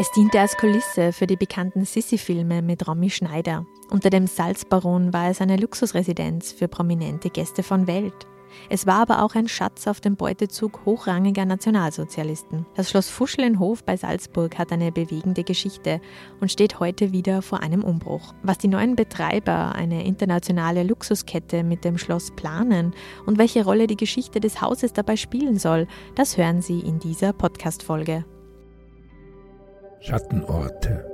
Es diente als Kulisse für die bekannten Sissi-Filme mit Romy Schneider. Unter dem Salzbaron war es eine Luxusresidenz für prominente Gäste von Welt. Es war aber auch ein Schatz auf dem Beutezug hochrangiger Nationalsozialisten. Das Schloss Fuschel in Hof bei Salzburg hat eine bewegende Geschichte und steht heute wieder vor einem Umbruch. Was die neuen Betreiber, eine internationale Luxuskette mit dem Schloss planen und welche Rolle die Geschichte des Hauses dabei spielen soll, das hören Sie in dieser Podcast-Folge. Schattenorte.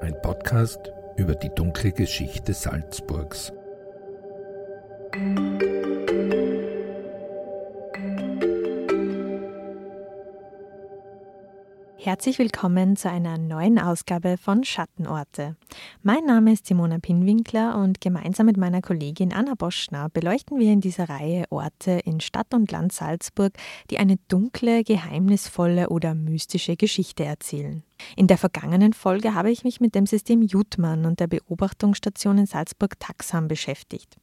Ein Podcast über die dunkle Geschichte Salzburgs. Herzlich willkommen zu einer neuen Ausgabe von Schattenorte. Mein Name ist Simona Pinwinkler und gemeinsam mit meiner Kollegin Anna Boschner beleuchten wir in dieser Reihe Orte in Stadt und Land Salzburg, die eine dunkle, geheimnisvolle oder mystische Geschichte erzählen. In der vergangenen Folge habe ich mich mit dem System Jutmann und der Beobachtungsstation in Salzburg-Taxam beschäftigt.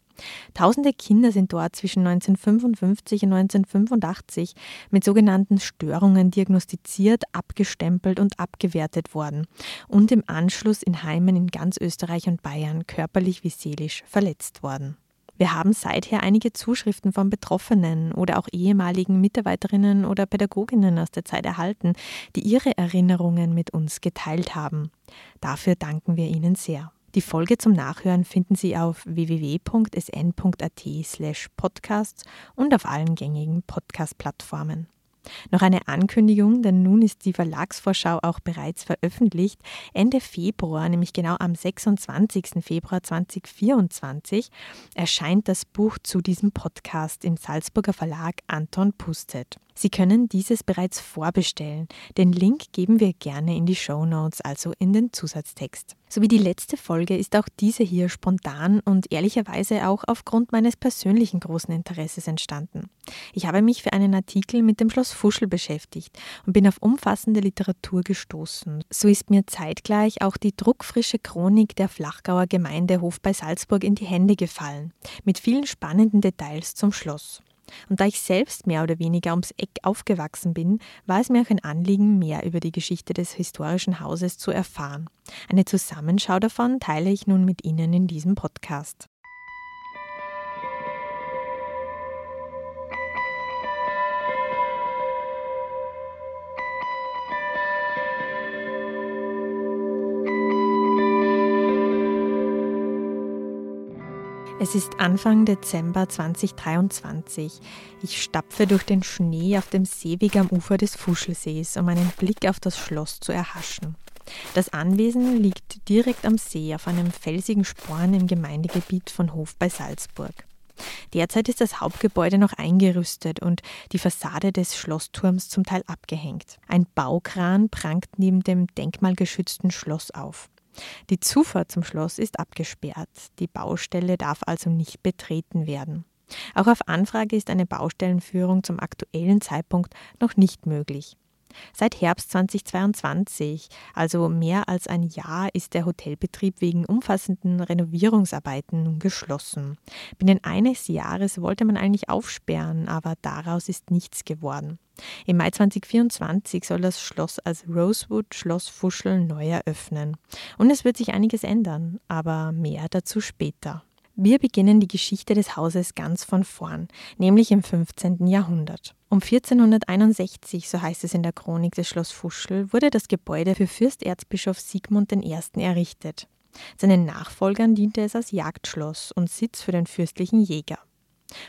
Tausende Kinder sind dort zwischen 1955 und 1985 mit sogenannten Störungen diagnostiziert, abgestempelt und abgewertet worden und im Anschluss in Heimen in ganz Österreich und Bayern körperlich wie seelisch verletzt worden. Wir haben seither einige Zuschriften von Betroffenen oder auch ehemaligen Mitarbeiterinnen oder Pädagoginnen aus der Zeit erhalten, die ihre Erinnerungen mit uns geteilt haben. Dafür danken wir Ihnen sehr. Die Folge zum Nachhören finden Sie auf www.sn.at slash podcasts und auf allen gängigen Podcast-Plattformen. Noch eine Ankündigung, denn nun ist die Verlagsvorschau auch bereits veröffentlicht. Ende Februar, nämlich genau am 26. Februar 2024, erscheint das Buch zu diesem Podcast im Salzburger Verlag Anton Pustet. Sie können dieses bereits vorbestellen. Den Link geben wir gerne in die Show Notes, also in den Zusatztext. So wie die letzte Folge ist auch diese hier spontan und ehrlicherweise auch aufgrund meines persönlichen großen Interesses entstanden. Ich habe mich für einen Artikel mit dem Schloss Fuschel beschäftigt und bin auf umfassende Literatur gestoßen. So ist mir zeitgleich auch die druckfrische Chronik der Flachgauer Gemeindehof bei Salzburg in die Hände gefallen, mit vielen spannenden Details zum Schloss. Und da ich selbst mehr oder weniger ums Eck aufgewachsen bin, war es mir auch ein Anliegen, mehr über die Geschichte des historischen Hauses zu erfahren. Eine Zusammenschau davon teile ich nun mit Ihnen in diesem Podcast. Es ist Anfang Dezember 2023. Ich stapfe durch den Schnee auf dem Seeweg am Ufer des Fuschelsees, um einen Blick auf das Schloss zu erhaschen. Das Anwesen liegt direkt am See auf einem felsigen Sporn im Gemeindegebiet von Hof bei Salzburg. Derzeit ist das Hauptgebäude noch eingerüstet und die Fassade des Schlossturms zum Teil abgehängt. Ein Baukran prangt neben dem denkmalgeschützten Schloss auf. Die Zufahrt zum Schloss ist abgesperrt. Die Baustelle darf also nicht betreten werden. Auch auf Anfrage ist eine Baustellenführung zum aktuellen Zeitpunkt noch nicht möglich. Seit Herbst 2022, also mehr als ein Jahr, ist der Hotelbetrieb wegen umfassenden Renovierungsarbeiten geschlossen. Binnen eines Jahres wollte man eigentlich aufsperren, aber daraus ist nichts geworden. Im Mai 2024 soll das Schloss als Rosewood Schloss Fuschel neu eröffnen. Und es wird sich einiges ändern, aber mehr dazu später. Wir beginnen die Geschichte des Hauses ganz von vorn, nämlich im 15. Jahrhundert. Um 1461, so heißt es in der Chronik des Schloss Fuschel, wurde das Gebäude für Fürsterzbischof Sigmund I. errichtet. Seinen Nachfolgern diente es als Jagdschloss und Sitz für den fürstlichen Jäger.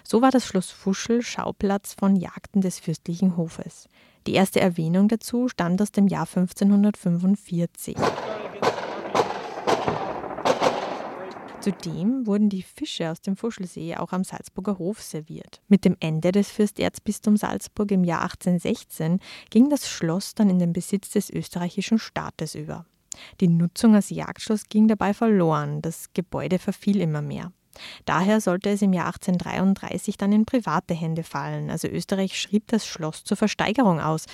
So war das Schloss Fuschel Schauplatz von Jagden des fürstlichen Hofes. Die erste Erwähnung dazu stammt aus dem Jahr 1545. Zudem wurden die Fische aus dem Fuschelsee auch am Salzburger Hof serviert. Mit dem Ende des Fürsterzbistums Salzburg im Jahr 1816 ging das Schloss dann in den Besitz des österreichischen Staates über. Die Nutzung als Jagdschloss ging dabei verloren, das Gebäude verfiel immer mehr. Daher sollte es im Jahr 1833 dann in private Hände fallen. Also Österreich schrieb das Schloss zur Versteigerung aus.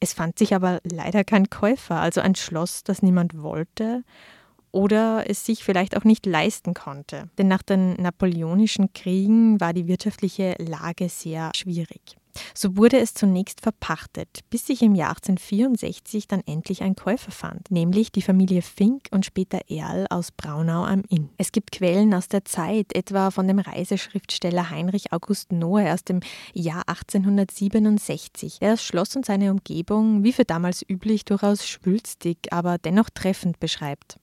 Es fand sich aber leider kein Käufer, also ein Schloss, das niemand wollte oder es sich vielleicht auch nicht leisten konnte. Denn nach den napoleonischen Kriegen war die wirtschaftliche Lage sehr schwierig. So wurde es zunächst verpachtet, bis sich im Jahr 1864 dann endlich ein Käufer fand, nämlich die Familie Fink und später Erl aus Braunau am Inn. Es gibt Quellen aus der Zeit, etwa von dem Reiseschriftsteller Heinrich August Noah aus dem Jahr 1867, der das Schloss und seine Umgebung, wie für damals üblich, durchaus schwülstig, aber dennoch treffend beschreibt.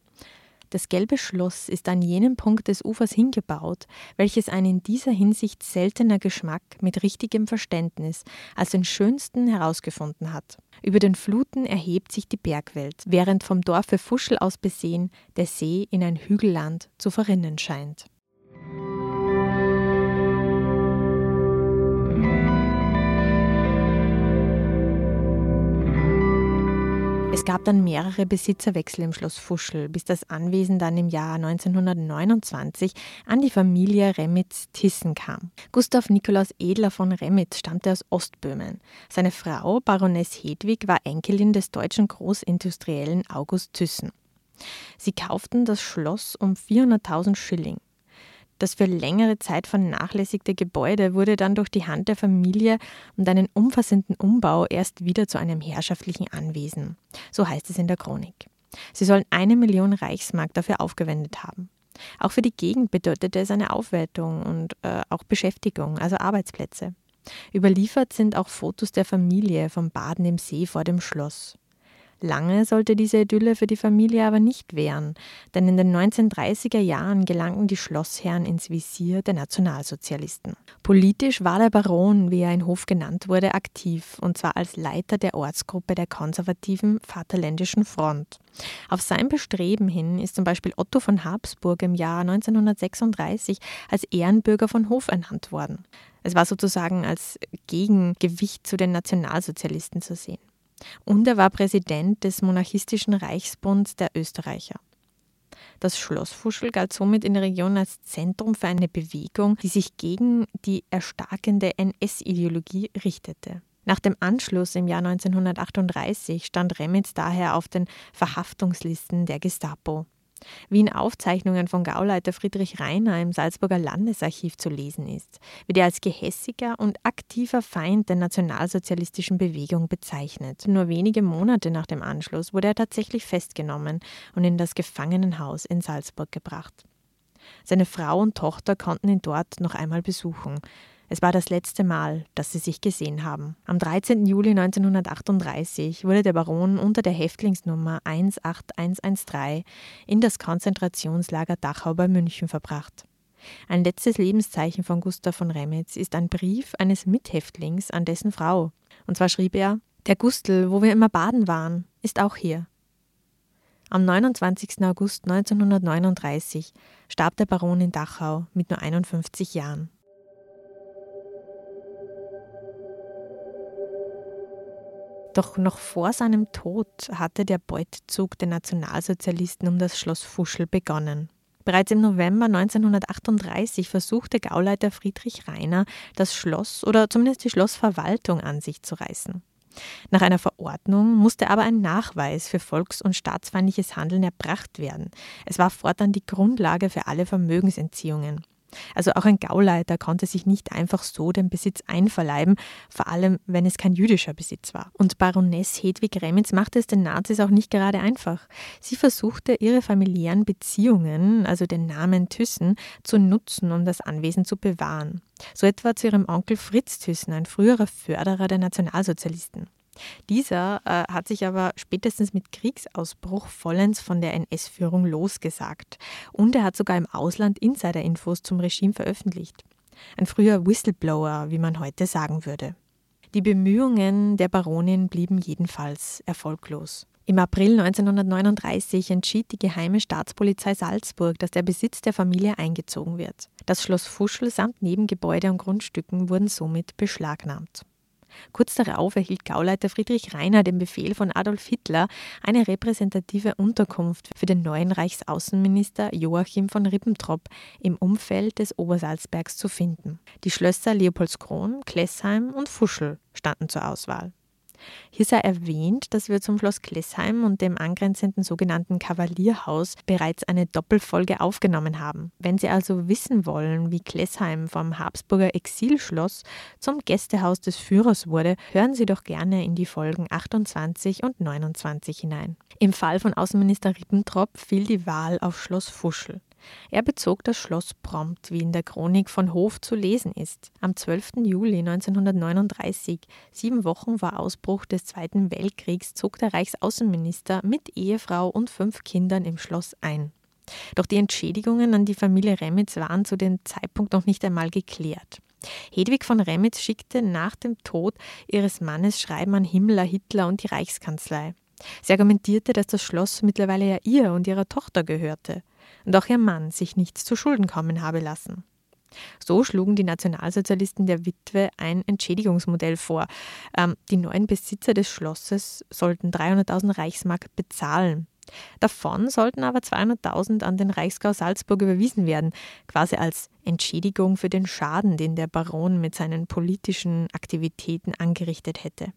Das gelbe Schloss ist an jenem Punkt des Ufers hingebaut, welches ein in dieser Hinsicht seltener Geschmack mit richtigem Verständnis als den schönsten herausgefunden hat. Über den Fluten erhebt sich die Bergwelt, während vom Dorfe Fuschel aus besehen der See in ein Hügelland zu verrinnen scheint. Es gab dann mehrere Besitzerwechsel im Schloss Fuschel, bis das Anwesen dann im Jahr 1929 an die Familie Remitz-Thyssen kam. Gustav Nikolaus Edler von Remitz stammte aus Ostböhmen. Seine Frau, Baroness Hedwig, war Enkelin des deutschen Großindustriellen August Thyssen. Sie kauften das Schloss um 400.000 Schilling. Das für längere Zeit vernachlässigte Gebäude wurde dann durch die Hand der Familie und einen umfassenden Umbau erst wieder zu einem herrschaftlichen Anwesen. So heißt es in der Chronik. Sie sollen eine Million Reichsmark dafür aufgewendet haben. Auch für die Gegend bedeutete es eine Aufwertung und äh, auch Beschäftigung, also Arbeitsplätze. Überliefert sind auch Fotos der Familie vom Baden im See vor dem Schloss. Lange sollte diese Idylle für die Familie aber nicht währen, denn in den 1930er Jahren gelangten die Schlossherren ins Visier der Nationalsozialisten. Politisch war der Baron, wie er in Hof genannt wurde, aktiv, und zwar als Leiter der Ortsgruppe der konservativen Vaterländischen Front. Auf sein Bestreben hin ist zum Beispiel Otto von Habsburg im Jahr 1936 als Ehrenbürger von Hof ernannt worden. Es war sozusagen als Gegengewicht zu den Nationalsozialisten zu sehen und er war Präsident des monarchistischen Reichsbunds der Österreicher. Das Schloss Fuschel galt somit in der Region als Zentrum für eine Bewegung, die sich gegen die erstarkende NS-Ideologie richtete. Nach dem Anschluss im Jahr 1938 stand Remitz daher auf den Verhaftungslisten der Gestapo wie in Aufzeichnungen von Gauleiter Friedrich Reiner im Salzburger Landesarchiv zu lesen ist, wird er als gehässiger und aktiver Feind der nationalsozialistischen Bewegung bezeichnet. Nur wenige Monate nach dem Anschluss wurde er tatsächlich festgenommen und in das Gefangenenhaus in Salzburg gebracht. Seine Frau und Tochter konnten ihn dort noch einmal besuchen. Es war das letzte Mal, dass sie sich gesehen haben. Am 13. Juli 1938 wurde der Baron unter der Häftlingsnummer 18113 in das Konzentrationslager Dachau bei München verbracht. Ein letztes Lebenszeichen von Gustav von Remitz ist ein Brief eines Mithäftlings an dessen Frau. Und zwar schrieb er: Der Gustl, wo wir immer baden waren, ist auch hier. Am 29. August 1939 starb der Baron in Dachau mit nur 51 Jahren. Doch noch vor seinem Tod hatte der Beutezug der Nationalsozialisten um das Schloss Fuschel begonnen. Bereits im November 1938 versuchte Gauleiter Friedrich Reiner, das Schloss oder zumindest die Schlossverwaltung an sich zu reißen. Nach einer Verordnung musste aber ein Nachweis für volks- und staatsfeindliches Handeln erbracht werden. Es war fortan die Grundlage für alle Vermögensentziehungen. Also auch ein Gauleiter konnte sich nicht einfach so den Besitz einverleiben, vor allem wenn es kein jüdischer Besitz war. Und Baroness Hedwig Remitz machte es den Nazis auch nicht gerade einfach. Sie versuchte, ihre familiären Beziehungen, also den Namen Thyssen, zu nutzen, um das Anwesen zu bewahren. So etwa zu ihrem Onkel Fritz Thyssen, ein früherer Förderer der Nationalsozialisten. Dieser äh, hat sich aber spätestens mit Kriegsausbruch vollends von der NS-Führung losgesagt und er hat sogar im Ausland Insider-Infos zum Regime veröffentlicht. Ein früher Whistleblower, wie man heute sagen würde. Die Bemühungen der Baronin blieben jedenfalls erfolglos. Im April 1939 entschied die Geheime Staatspolizei Salzburg, dass der Besitz der Familie eingezogen wird. Das Schloss Fuschel samt Nebengebäude und Grundstücken wurden somit beschlagnahmt. Kurz darauf erhielt Gauleiter Friedrich Reiner den Befehl von Adolf Hitler, eine repräsentative Unterkunft für den neuen Reichsaußenminister Joachim von Ribbentrop im Umfeld des Obersalzbergs zu finden. Die Schlösser Leopoldskron, Klessheim und Fuschel standen zur Auswahl. Hier sei erwähnt, dass wir zum Schloss Klessheim und dem angrenzenden sogenannten Kavalierhaus bereits eine Doppelfolge aufgenommen haben. Wenn Sie also wissen wollen, wie Klessheim vom Habsburger Exilschloss zum Gästehaus des Führers wurde, hören Sie doch gerne in die Folgen 28 und 29 hinein. Im Fall von Außenminister Ribbentrop fiel die Wahl auf Schloss Fuschel. Er bezog das Schloss prompt, wie in der Chronik von Hof zu lesen ist. Am 12. Juli 1939, sieben Wochen vor Ausbruch des Zweiten Weltkriegs, zog der Reichsaußenminister mit Ehefrau und fünf Kindern im Schloss ein. Doch die Entschädigungen an die Familie Remitz waren zu dem Zeitpunkt noch nicht einmal geklärt. Hedwig von Remitz schickte nach dem Tod ihres Mannes Schreiben an Himmler, Hitler und die Reichskanzlei. Sie argumentierte, dass das Schloss mittlerweile ja ihr und ihrer Tochter gehörte und auch ihr Mann sich nichts zu Schulden kommen habe lassen. So schlugen die Nationalsozialisten der Witwe ein Entschädigungsmodell vor. Ähm, die neuen Besitzer des Schlosses sollten 300.000 Reichsmark bezahlen. Davon sollten aber 200.000 an den Reichsgau Salzburg überwiesen werden, quasi als Entschädigung für den Schaden, den der Baron mit seinen politischen Aktivitäten angerichtet hätte.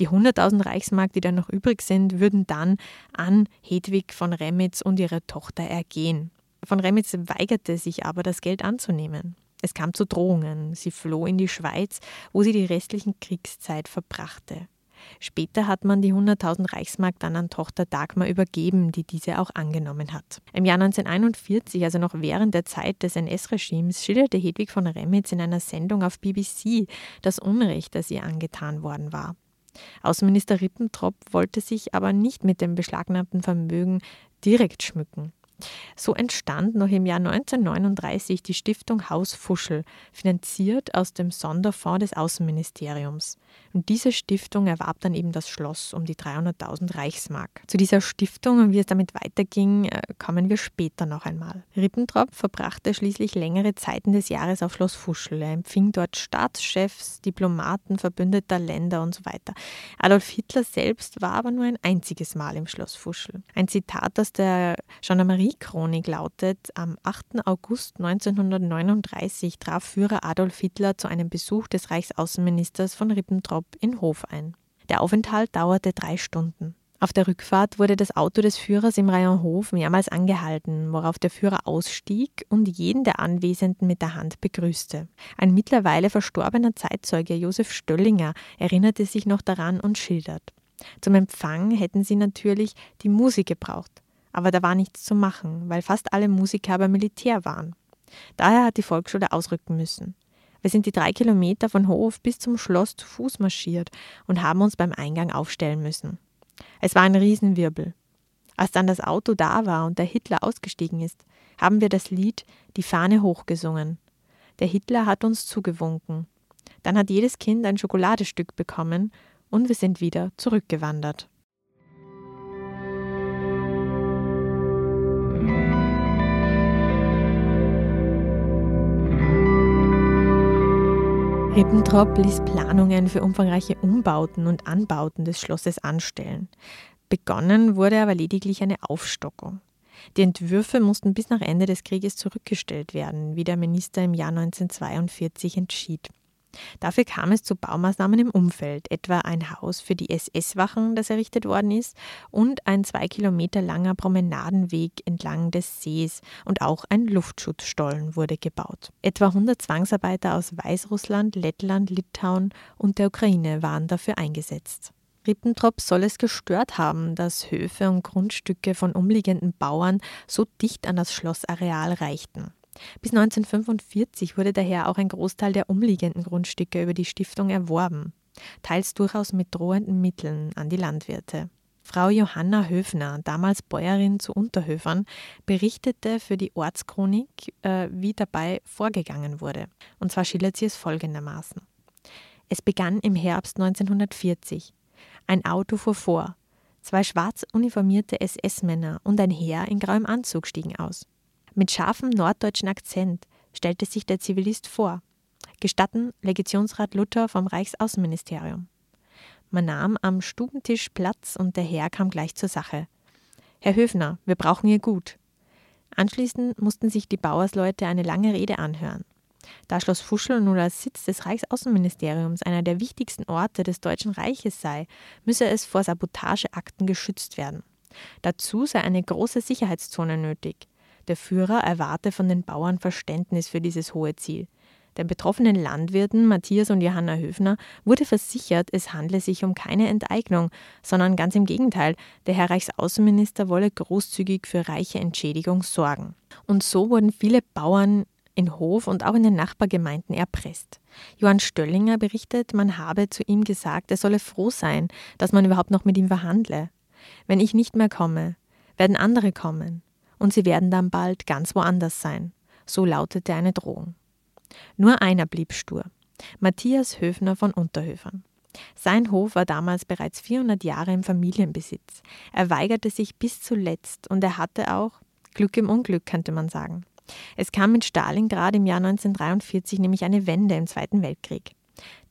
Die 100.000 Reichsmark, die dann noch übrig sind, würden dann an Hedwig von Remitz und ihre Tochter ergehen. Von Remitz weigerte sich aber, das Geld anzunehmen. Es kam zu Drohungen. Sie floh in die Schweiz, wo sie die restlichen Kriegszeit verbrachte. Später hat man die 100.000 Reichsmark dann an Tochter Dagmar übergeben, die diese auch angenommen hat. Im Jahr 1941, also noch während der Zeit des NS-Regimes, schilderte Hedwig von Remitz in einer Sendung auf BBC das Unrecht, das ihr angetan worden war. Außenminister Rippentrop wollte sich aber nicht mit dem beschlagnahmten Vermögen direkt schmücken. So entstand noch im Jahr 1939 die Stiftung Haus Fuschel, finanziert aus dem Sonderfonds des Außenministeriums. Und diese Stiftung erwarb dann eben das Schloss um die 300.000 Reichsmark. Zu dieser Stiftung und wie es damit weiterging, äh, kommen wir später noch einmal. Rippentrop verbrachte schließlich längere Zeiten des Jahres auf Schloss Fuschel. Er empfing dort Staatschefs, Diplomaten verbündeter Länder und so weiter. Adolf Hitler selbst war aber nur ein einziges Mal im Schloss Fuschel. Ein Zitat aus der Gendarmerie-Chronik lautet: Am 8. August 1939 traf Führer Adolf Hitler zu einem Besuch des Reichsaußenministers von Ribbentrop in Hof ein. Der Aufenthalt dauerte drei Stunden. Auf der Rückfahrt wurde das Auto des Führers im Rayon Hof mehrmals angehalten, worauf der Führer ausstieg und jeden der Anwesenden mit der Hand begrüßte. Ein mittlerweile verstorbener Zeitzeuge Josef Stöllinger erinnerte sich noch daran und schildert. Zum Empfang hätten sie natürlich die Musik gebraucht, aber da war nichts zu machen, weil fast alle Musiker beim Militär waren. Daher hat die Volksschule ausrücken müssen. Wir sind die drei Kilometer von Hof bis zum Schloss zu Fuß marschiert und haben uns beim Eingang aufstellen müssen. Es war ein Riesenwirbel. Als dann das Auto da war und der Hitler ausgestiegen ist, haben wir das Lied Die Fahne hochgesungen. Der Hitler hat uns zugewunken. Dann hat jedes Kind ein Schokoladestück bekommen und wir sind wieder zurückgewandert. Ribbentrop ließ Planungen für umfangreiche Umbauten und Anbauten des Schlosses anstellen. Begonnen wurde aber lediglich eine Aufstockung. Die Entwürfe mussten bis nach Ende des Krieges zurückgestellt werden, wie der Minister im Jahr 1942 entschied. Dafür kam es zu Baumaßnahmen im Umfeld, etwa ein Haus für die SS-Wachen, das errichtet worden ist, und ein zwei Kilometer langer Promenadenweg entlang des Sees und auch ein Luftschutzstollen wurde gebaut. Etwa 100 Zwangsarbeiter aus Weißrussland, Lettland, Litauen und der Ukraine waren dafür eingesetzt. Rippentrop soll es gestört haben, dass Höfe und Grundstücke von umliegenden Bauern so dicht an das Schlossareal reichten. Bis 1945 wurde daher auch ein Großteil der umliegenden Grundstücke über die Stiftung erworben, teils durchaus mit drohenden Mitteln an die Landwirte. Frau Johanna Höfner, damals Bäuerin zu Unterhöfern, berichtete für die Ortschronik, äh, wie dabei vorgegangen wurde. Und zwar schildert sie es folgendermaßen. Es begann im Herbst 1940. Ein Auto fuhr vor. Zwei schwarz uniformierte SS-Männer und ein Herr in grauem Anzug stiegen aus. Mit scharfem norddeutschen Akzent stellte sich der Zivilist vor. Gestatten Legationsrat Luther vom Reichsaußenministerium. Man nahm am Stubentisch Platz und der Herr kam gleich zur Sache. Herr Höfner, wir brauchen Ihr Gut. Anschließend mussten sich die Bauersleute eine lange Rede anhören. Da Schloss Fuschel nun als Sitz des Reichsaußenministeriums einer der wichtigsten Orte des Deutschen Reiches sei, müsse es vor Sabotageakten geschützt werden. Dazu sei eine große Sicherheitszone nötig. Der Führer erwarte von den Bauern Verständnis für dieses hohe Ziel. Den betroffenen Landwirten Matthias und Johanna Höfner wurde versichert, es handle sich um keine Enteignung, sondern ganz im Gegenteil, der Herr Reichsaußenminister wolle großzügig für reiche Entschädigung sorgen. Und so wurden viele Bauern in Hof und auch in den Nachbargemeinden erpresst. Johann Stöllinger berichtet, man habe zu ihm gesagt, er solle froh sein, dass man überhaupt noch mit ihm verhandle. Wenn ich nicht mehr komme, werden andere kommen, und sie werden dann bald ganz woanders sein. So lautete eine Drohung. Nur einer blieb stur. Matthias Höfner von Unterhöfern. Sein Hof war damals bereits 400 Jahre im Familienbesitz. Er weigerte sich bis zuletzt und er hatte auch Glück im Unglück, könnte man sagen. Es kam mit Stalingrad im Jahr 1943 nämlich eine Wende im Zweiten Weltkrieg.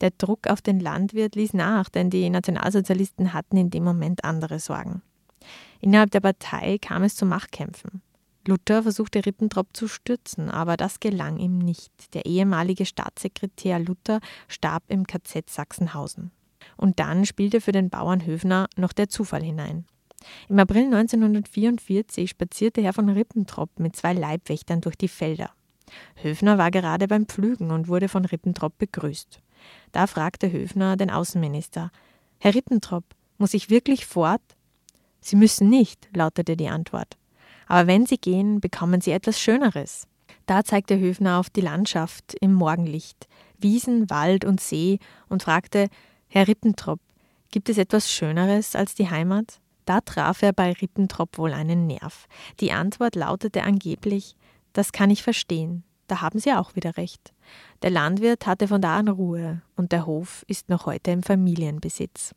Der Druck auf den Landwirt ließ nach, denn die Nationalsozialisten hatten in dem Moment andere Sorgen. Innerhalb der Partei kam es zu Machtkämpfen. Luther versuchte Ribbentrop zu stürzen, aber das gelang ihm nicht. Der ehemalige Staatssekretär Luther starb im KZ Sachsenhausen. Und dann spielte für den Bauern Höfner noch der Zufall hinein. Im April 1944 spazierte Herr von Rippentrop mit zwei Leibwächtern durch die Felder. Höfner war gerade beim Pflügen und wurde von Rippentrop begrüßt. Da fragte Höfner den Außenminister: Herr Rippentrop, muss ich wirklich fort? Sie müssen nicht, lautete die Antwort. Aber wenn Sie gehen, bekommen Sie etwas Schöneres. Da zeigte Höfner auf die Landschaft im Morgenlicht, Wiesen, Wald und See und fragte: Herr Rippentrop, gibt es etwas Schöneres als die Heimat? Da traf er bei Rippentrop wohl einen Nerv. Die Antwort lautete angeblich: Das kann ich verstehen. Da haben Sie auch wieder recht. Der Landwirt hatte von da an Ruhe und der Hof ist noch heute im Familienbesitz.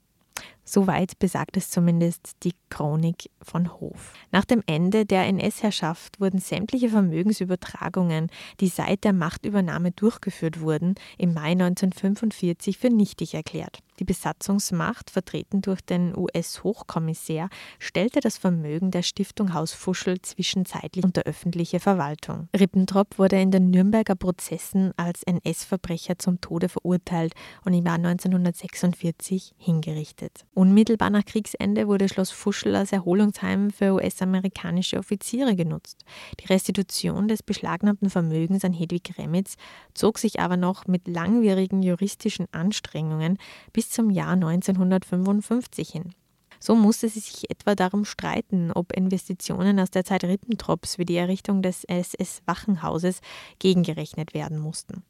Soweit besagt es zumindest die Chronik von Hof. Nach dem Ende der NS-Herrschaft wurden sämtliche Vermögensübertragungen, die seit der Machtübernahme durchgeführt wurden, im Mai 1945 für nichtig erklärt. Die Besatzungsmacht, vertreten durch den US-Hochkommissär, stellte das Vermögen der Stiftung Haus Fuschel zwischenzeitlich unter öffentliche Verwaltung. Rippentrop wurde in den Nürnberger Prozessen als NS-Verbrecher zum Tode verurteilt und im Jahr 1946 hingerichtet. Unmittelbar nach Kriegsende wurde Schloss Fuschel als Erholungsheim für US-amerikanische Offiziere genutzt. Die Restitution des beschlagnahmten Vermögens an Hedwig Remitz zog sich aber noch mit langwierigen juristischen Anstrengungen bis zum Jahr 1955 hin. So musste sie sich etwa darum streiten, ob Investitionen aus der Zeit Rippentrops für die Errichtung des SS-Wachenhauses gegengerechnet werden mussten.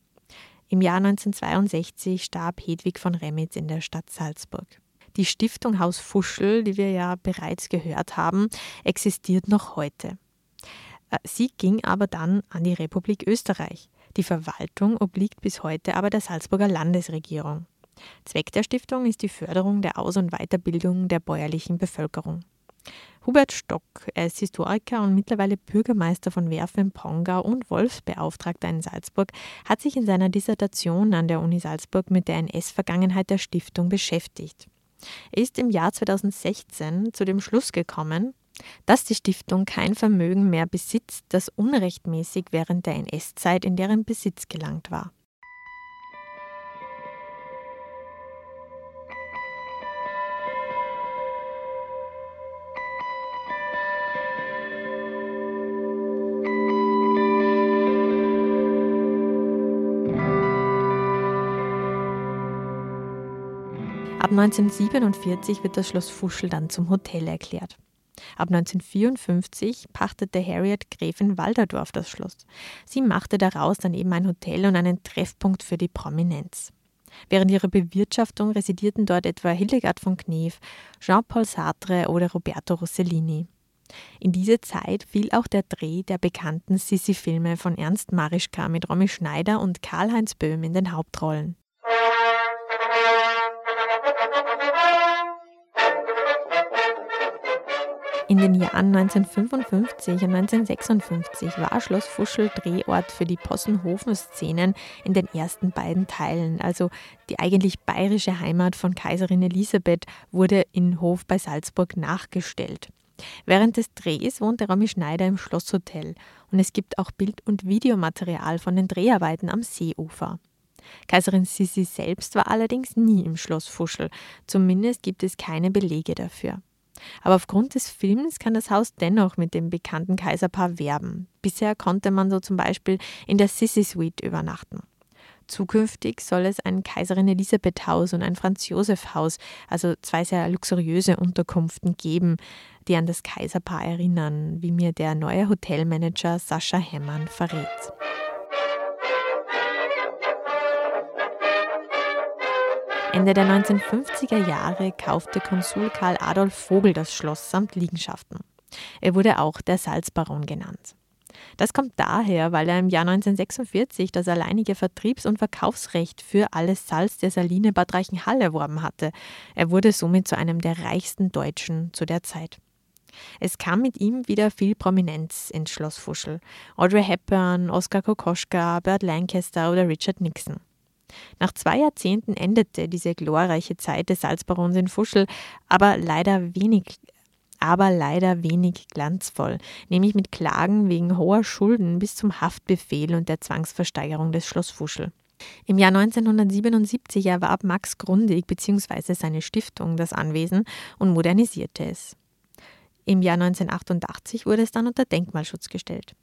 Im Jahr 1962 starb Hedwig von Remitz in der Stadt Salzburg. Die Stiftung Haus Fuschel, die wir ja bereits gehört haben, existiert noch heute. Äh, sie ging aber dann an die Republik Österreich. Die Verwaltung obliegt bis heute aber der Salzburger Landesregierung. Zweck der Stiftung ist die Förderung der Aus- und Weiterbildung der bäuerlichen Bevölkerung. Hubert Stock, er ist Historiker und mittlerweile Bürgermeister von Werfen Pongau und Wolfsbeauftragter in Salzburg, hat sich in seiner Dissertation an der Uni Salzburg mit der NS-Vergangenheit der Stiftung beschäftigt. Ist im Jahr 2016 zu dem Schluss gekommen, dass die Stiftung kein Vermögen mehr besitzt, das unrechtmäßig während der NS-Zeit in deren Besitz gelangt war. Ab 1947 wird das Schloss Fuschel dann zum Hotel erklärt. Ab 1954 pachtete Harriet Gräfin Walderdorf das Schloss. Sie machte daraus dann eben ein Hotel und einen Treffpunkt für die Prominenz. Während ihrer Bewirtschaftung residierten dort etwa Hildegard von Knef, Jean-Paul Sartre oder Roberto Rossellini. In diese Zeit fiel auch der Dreh der bekannten Sissi-Filme von Ernst Marischka mit Romy Schneider und Karl-Heinz Böhm in den Hauptrollen. In den Jahren 1955 und 1956 war Schloss Fuschel Drehort für die Possenhofen-Szenen in den ersten beiden Teilen. Also die eigentlich bayerische Heimat von Kaiserin Elisabeth wurde in Hof bei Salzburg nachgestellt. Während des Drehs wohnte Romy Schneider im Schlosshotel und es gibt auch Bild- und Videomaterial von den Dreharbeiten am Seeufer. Kaiserin Sissi selbst war allerdings nie im Schloss Fuschel, zumindest gibt es keine Belege dafür. Aber aufgrund des Films kann das Haus dennoch mit dem bekannten Kaiserpaar werben. Bisher konnte man so zum Beispiel in der Sissi Suite übernachten. Zukünftig soll es ein Kaiserin Elisabeth Haus und ein Franz Josef Haus, also zwei sehr luxuriöse Unterkünften geben, die an das Kaiserpaar erinnern, wie mir der neue Hotelmanager Sascha Hemmann verrät. Ende der 1950er Jahre kaufte Konsul Karl Adolf Vogel das Schloss samt Liegenschaften. Er wurde auch der Salzbaron genannt. Das kommt daher, weil er im Jahr 1946 das alleinige Vertriebs- und Verkaufsrecht für alles Salz der Saline Bad Reichenhall erworben hatte. Er wurde somit zu einem der reichsten Deutschen zu der Zeit. Es kam mit ihm wieder viel Prominenz ins Schloss Fuschel. Audrey Hepburn, Oskar Kokoschka, Burt Lancaster oder Richard Nixon. Nach zwei Jahrzehnten endete diese glorreiche Zeit des Salzbarons in Fuschel, aber leider wenig aber leider wenig glanzvoll, nämlich mit Klagen wegen hoher Schulden bis zum Haftbefehl und der Zwangsversteigerung des Schloss Fuschel. Im Jahr 1977 erwarb Max Grundig bzw. seine Stiftung das Anwesen und modernisierte es. Im Jahr 1988 wurde es dann unter Denkmalschutz gestellt.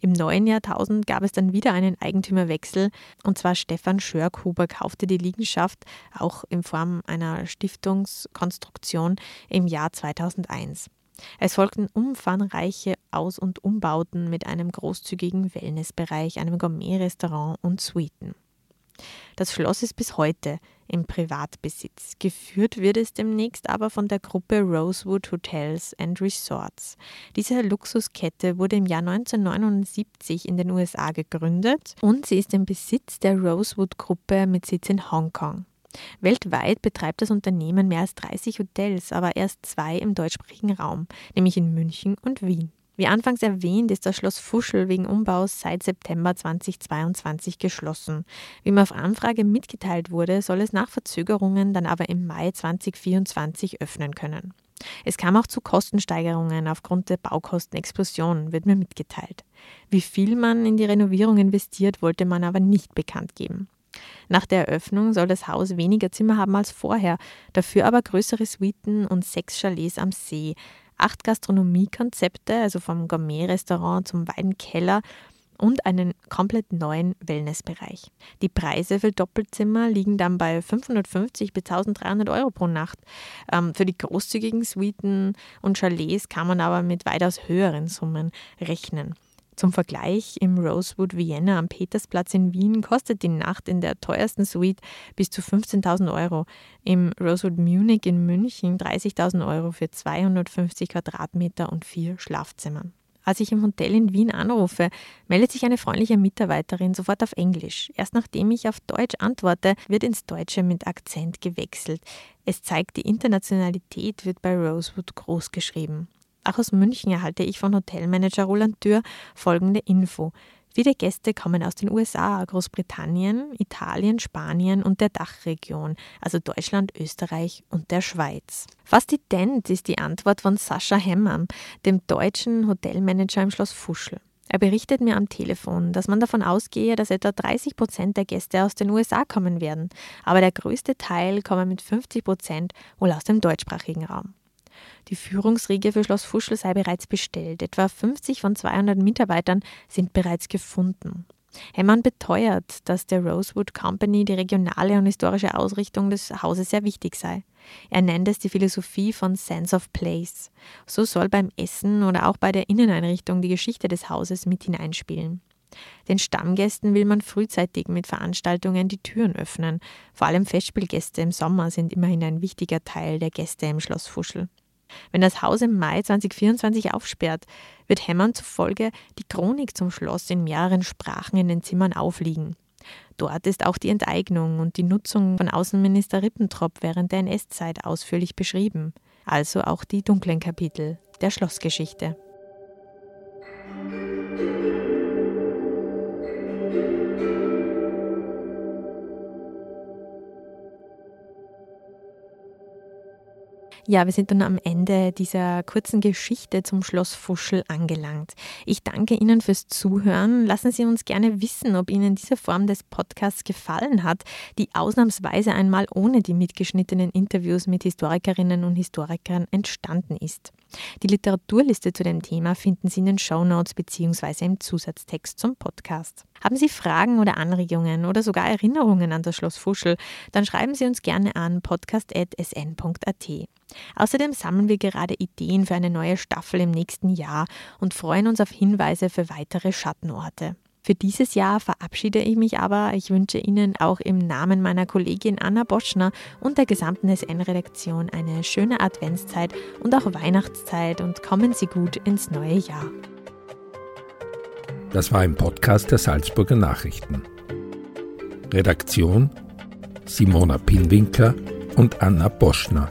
Im neuen Jahrtausend gab es dann wieder einen Eigentümerwechsel und zwar Stefan Schörkhuber kaufte die Liegenschaft auch in Form einer Stiftungskonstruktion im Jahr 2001. Es folgten umfangreiche Aus- und Umbauten mit einem großzügigen Wellnessbereich, einem Gourmet-Restaurant und Suiten. Das Schloss ist bis heute im Privatbesitz. Geführt wird es demnächst aber von der Gruppe Rosewood Hotels and Resorts. Diese Luxuskette wurde im Jahr 1979 in den USA gegründet und sie ist im Besitz der Rosewood Gruppe mit Sitz in Hongkong. Weltweit betreibt das Unternehmen mehr als 30 Hotels, aber erst zwei im deutschsprachigen Raum, nämlich in München und Wien. Wie anfangs erwähnt, ist das Schloss Fuschel wegen Umbaus seit September 2022 geschlossen. Wie mir auf Anfrage mitgeteilt wurde, soll es nach Verzögerungen dann aber im Mai 2024 öffnen können. Es kam auch zu Kostensteigerungen aufgrund der Baukostenexplosion, wird mir mitgeteilt. Wie viel man in die Renovierung investiert, wollte man aber nicht bekannt geben. Nach der Eröffnung soll das Haus weniger Zimmer haben als vorher, dafür aber größere Suiten und sechs Chalets am See, acht Gastronomiekonzepte, also vom Gourmet-Restaurant zum Weinkeller und einen komplett neuen Wellnessbereich. Die Preise für Doppelzimmer liegen dann bei 550 bis 1300 Euro pro Nacht. Ähm, für die großzügigen Suiten und Chalets kann man aber mit weitaus höheren Summen rechnen. Zum Vergleich, im Rosewood Vienna am Petersplatz in Wien kostet die Nacht in der teuersten Suite bis zu 15.000 Euro. Im Rosewood Munich in München 30.000 Euro für 250 Quadratmeter und vier Schlafzimmern. Als ich im Hotel in Wien anrufe, meldet sich eine freundliche Mitarbeiterin sofort auf Englisch. Erst nachdem ich auf Deutsch antworte, wird ins Deutsche mit Akzent gewechselt. Es zeigt, die Internationalität wird bei Rosewood groß geschrieben. Auch aus München erhalte ich von Hotelmanager Roland Dürr folgende Info. Viele Gäste kommen aus den USA, Großbritannien, Italien, Spanien und der Dachregion, also Deutschland, Österreich und der Schweiz. Fast ident ist die Antwort von Sascha Hemmern, dem deutschen Hotelmanager im Schloss Fuschel. Er berichtet mir am Telefon, dass man davon ausgehe, dass etwa 30 Prozent der Gäste aus den USA kommen werden, aber der größte Teil komme mit 50 Prozent wohl aus dem deutschsprachigen Raum. Die Führungsriege für Schloss Fuschel sei bereits bestellt. Etwa 50 von 200 Mitarbeitern sind bereits gefunden. Hemmann beteuert, dass der Rosewood Company die regionale und historische Ausrichtung des Hauses sehr wichtig sei. Er nennt es die Philosophie von Sense of Place. So soll beim Essen oder auch bei der Inneneinrichtung die Geschichte des Hauses mit hineinspielen. Den Stammgästen will man frühzeitig mit Veranstaltungen die Türen öffnen. Vor allem Festspielgäste im Sommer sind immerhin ein wichtiger Teil der Gäste im Schloss Fuschel. Wenn das Haus im Mai 2024 aufsperrt, wird Hemmern zufolge die Chronik zum Schloss in mehreren Sprachen in den Zimmern aufliegen. Dort ist auch die Enteignung und die Nutzung von Außenminister Rippentrop während der NS-Zeit ausführlich beschrieben, also auch die dunklen Kapitel der Schlossgeschichte. Ja, wir sind dann am Ende dieser kurzen Geschichte zum Schloss Fuschel angelangt. Ich danke Ihnen fürs Zuhören. Lassen Sie uns gerne wissen, ob Ihnen diese Form des Podcasts gefallen hat, die ausnahmsweise einmal ohne die mitgeschnittenen Interviews mit Historikerinnen und Historikern entstanden ist. Die Literaturliste zu dem Thema finden Sie in den Show Notes bzw. im Zusatztext zum Podcast. Haben Sie Fragen oder Anregungen oder sogar Erinnerungen an das Schloss Fuschel, dann schreiben Sie uns gerne an podcast.sn.at. Außerdem sammeln wir gerade Ideen für eine neue Staffel im nächsten Jahr und freuen uns auf Hinweise für weitere Schattenorte. Für dieses Jahr verabschiede ich mich aber. Ich wünsche Ihnen auch im Namen meiner Kollegin Anna Boschner und der gesamten SN-Redaktion eine schöne Adventszeit und auch Weihnachtszeit und kommen Sie gut ins neue Jahr. Das war ein Podcast der Salzburger Nachrichten. Redaktion Simona Pinwinkler und Anna Boschner.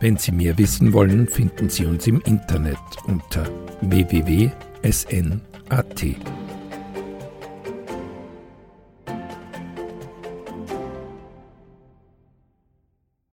Wenn Sie mehr wissen wollen, finden Sie uns im Internet unter www.sn.at.